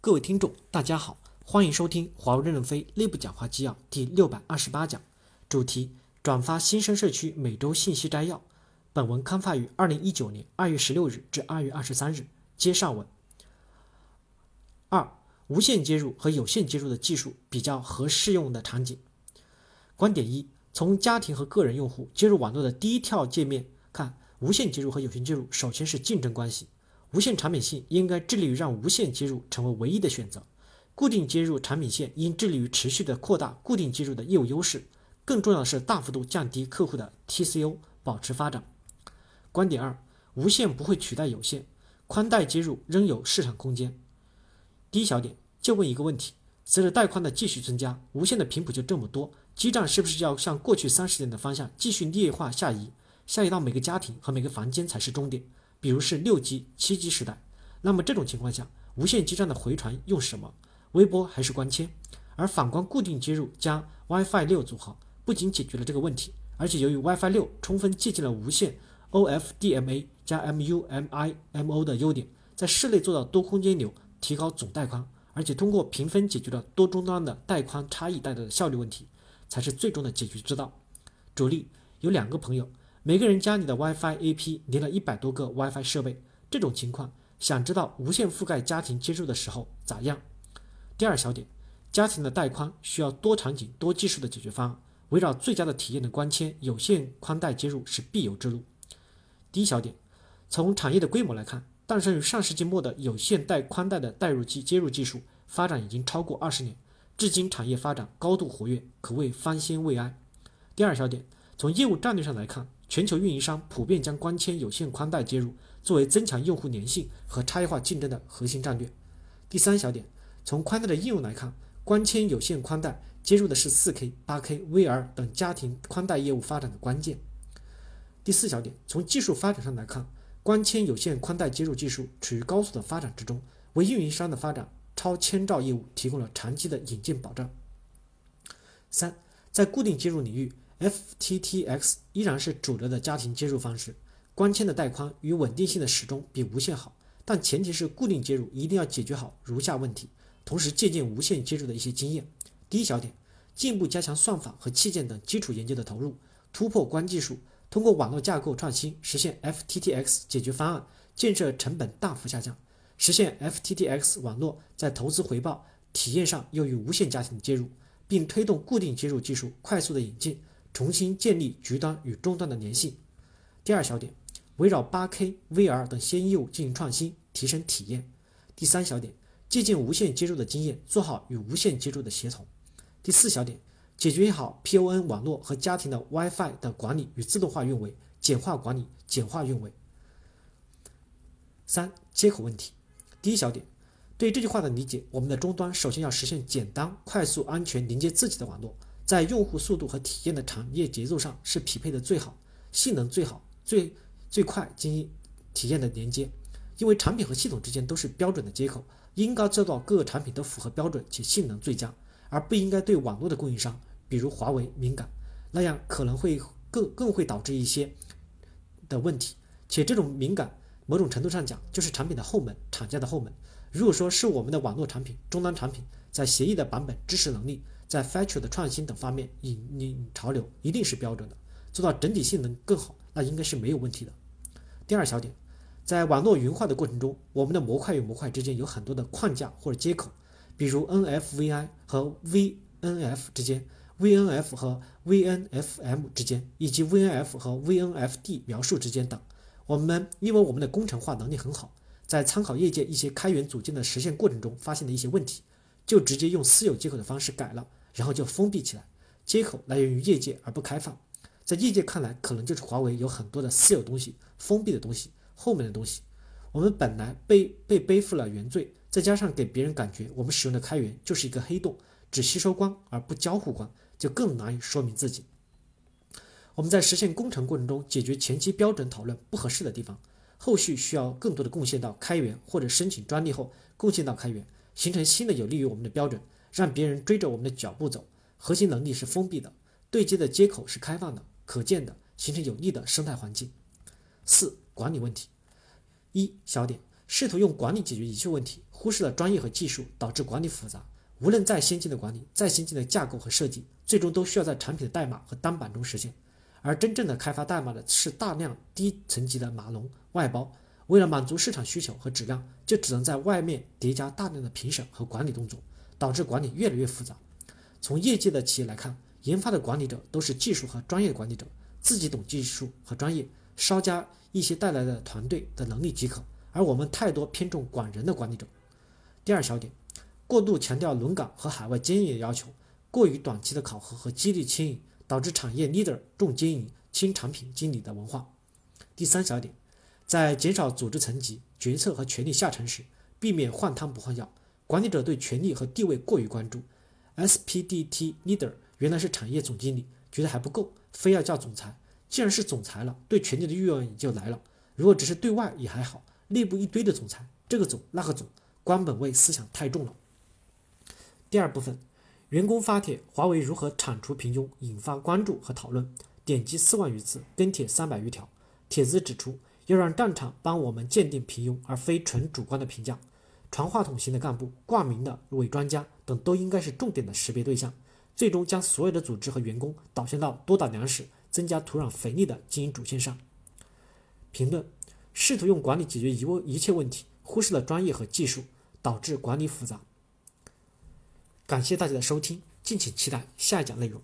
各位听众，大家好，欢迎收听华为任正非内部讲话纪要第六百二十八讲，主题：转发新生社区每周信息摘要。本文刊发于二零一九年二月十六日至二月二十三日。接上文。二、无线接入和有线接入的技术比较合适用的场景。观点一：从家庭和个人用户接入网络的第一跳界面看，无线接入和有线接入首先是竞争关系。无线产品线应该致力于让无线接入成为唯一的选择，固定接入产品线应致力于持续的扩大固定接入的业务优势，更重要的是大幅度降低客户的 TCO，保持发展。观点二：无线不会取代有线，宽带接入仍有市场空间。第一小点就问一个问题：随着带宽的继续增加，无线的频谱就这么多，基站是不是要向过去三十年的方向继续劣化下移，下移到每个家庭和每个房间才是终点？比如是六 G、七 G 时代，那么这种情况下，无线基站的回传用什么？微波还是光纤？而反观固定接入加 WiFi 六组合，不仅解决了这个问题，而且由于 WiFi 六充分借鉴了无线 OFDMA 加 MU-MIMO 的优点，在室内做到多空间流，提高总带宽，而且通过评分解决了多终端的带宽差异带来的效率问题，才是最终的解决之道。主例有两个朋友。每个人家里的 WiFi AP 连了一百多个 WiFi 设备，这种情况，想知道无线覆盖家庭接入的时候咋样？第二小点，家庭的带宽需要多场景多技术的解决方案，围绕最佳的体验的光纤有线宽带接入是必由之路。第一小点，从产业的规模来看，诞生于上世纪末的有线带宽带的带入机接入技术发展已经超过二十年，至今产业发展高度活跃，可谓方兴未艾。第二小点，从业务战略上来看。全球运营商普遍将光纤有线宽带接入作为增强用户粘性和差异化竞争的核心战略。第三小点，从宽带的应用来看，光纤有线宽带接入的是 4K、8K、VR 等家庭宽带业务发展的关键。第四小点，从技术发展上来看，光纤有线宽带接入技术处于高速的发展之中，为运营商的发展超千兆业务提供了长期的引进保障。三，在固定接入领域。FTTX 依然是主流的家庭接入方式，光纤的带宽与稳定性的始终比无线好，但前提是固定接入一定要解决好如下问题，同时借鉴无线接入的一些经验。第一小点，进一步加强算法和器件等基础研究的投入，突破光技术，通过网络架构创新实现 FTTX 解决方案，建设成本大幅下降，实现 FTTX 网络在投资回报体验上优于无线家庭的接入，并推动固定接入技术快速的引进。重新建立局端与终端的联系。第二小点，围绕 8K、VR 等新业务进行创新，提升体验。第三小点，借鉴无线接入的经验，做好与无线接入的协同。第四小点，解决好 PON 网络和家庭的 WiFi 的管理与自动化运维，简化管理，简化运维。三、接口问题。第一小点，对这句话的理解，我们的终端首先要实现简单、快速、安全连接自己的网络。在用户速度和体验的产业节奏上是匹配的最好，性能最好、最最快经体验的连接。因为产品和系统之间都是标准的接口，应该做到各个产品都符合标准且性能最佳，而不应该对网络的供应商，比如华为敏感，那样可能会更更会导致一些的问题。且这种敏感，某种程度上讲就是产品的后门，厂家的后门。如果说是我们的网络产品、终端产品，在协议的版本支持能力。在 feature 的创新等方面引领潮流，一定是标准的。做到整体性能更好，那应该是没有问题的。第二小点，在网络云化的过程中，我们的模块与模块之间有很多的框架或者接口，比如 NFVI 和 VNF 之间，VNF 和 VNFM 之间，以及 VNF 和 VNFD 描述之间等。我们因为我们的工程化能力很好，在参考业界一些开源组件的实现过程中，发现了一些问题，就直接用私有接口的方式改了。然后就封闭起来，接口来源于业界而不开放，在业界看来，可能就是华为有很多的私有东西、封闭的东西、后面的东西。我们本来背被背负了原罪，再加上给别人感觉我们使用的开源就是一个黑洞，只吸收光而不交互光，就更难以说明自己。我们在实现工程过程中解决前期标准讨论不合适的地方，后续需要更多的贡献到开源或者申请专利后贡献到开源，形成新的有利于我们的标准。让别人追着我们的脚步走，核心能力是封闭的，对接的接口是开放的、可见的，形成有利的生态环境。四、管理问题。一小点，试图用管理解决一切问题，忽视了专业和技术，导致管理复杂。无论再先进的管理，再先进的架构和设计，最终都需要在产品的代码和单板中实现。而真正的开发代码的是大量低层级的码农外包，为了满足市场需求和质量，就只能在外面叠加大量的评审和管理动作，导致管理越来越复杂。从业界的企业来看，研发的管理者都是技术和专业管理者，自己懂技术和专业，稍加一些带来的团队的能力即可。而我们太多偏重管人的管理者。第二小点，过度强调轮岗和海外经验的要求，过于短期的考核和激励牵引，导致产业 leader 重经营轻产品经理的文化。第三小点，在减少组织层级、决策和权力下沉时，避免换汤不换药。管理者对权力和地位过于关注，SPDT leader 原来是产业总经理，觉得还不够，非要叫总裁。既然是总裁了，对权力的欲望也就来了。如果只是对外也还好。内部一堆的总裁，这个总那个总，官本位思想太重了。第二部分，员工发帖：华为如何铲除平庸，引发关注和讨论。点击四万余次，跟帖三百余条。帖子指出，要让战场帮我们鉴定平庸，而非纯主观的评价。传话筒型的干部、挂名的伪专家等，都应该是重点的识别对象。最终将所有的组织和员工导向到多打粮食、增加土壤肥力的经营主线上。评论。试图用管理解决一问一切问题，忽视了专业和技术，导致管理复杂。感谢大家的收听，敬请期待下一讲内容。